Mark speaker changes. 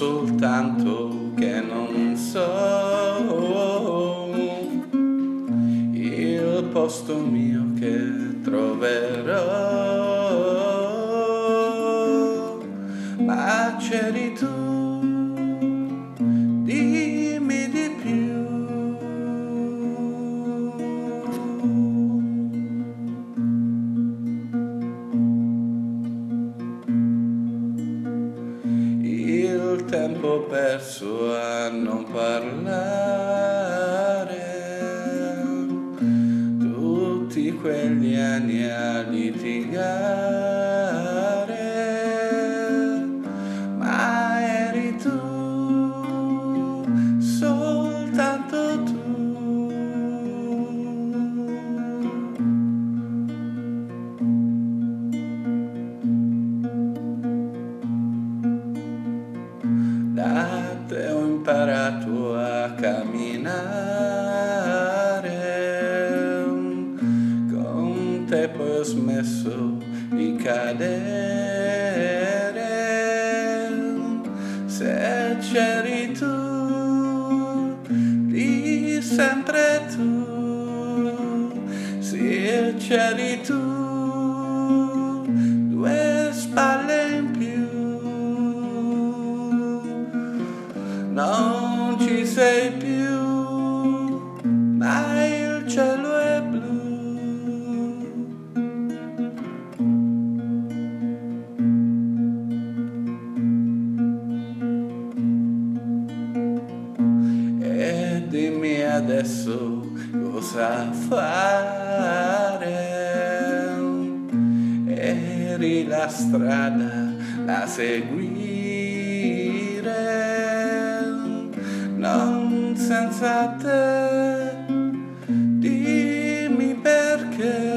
Speaker 1: soltanto che non so. Il posto mio che troverò, ma c'eri tu, tempo perso a non parlare, tutti quegli anni a litigare, imparato a camminare, con te poi ho smesso di cadere. Se c'eri tu, di sempre tu, se c'eri tu, sei più, ma il cielo è blu. E dimmi adesso cosa fare. Eri la strada da seguire, non senza te. Dimmi perché.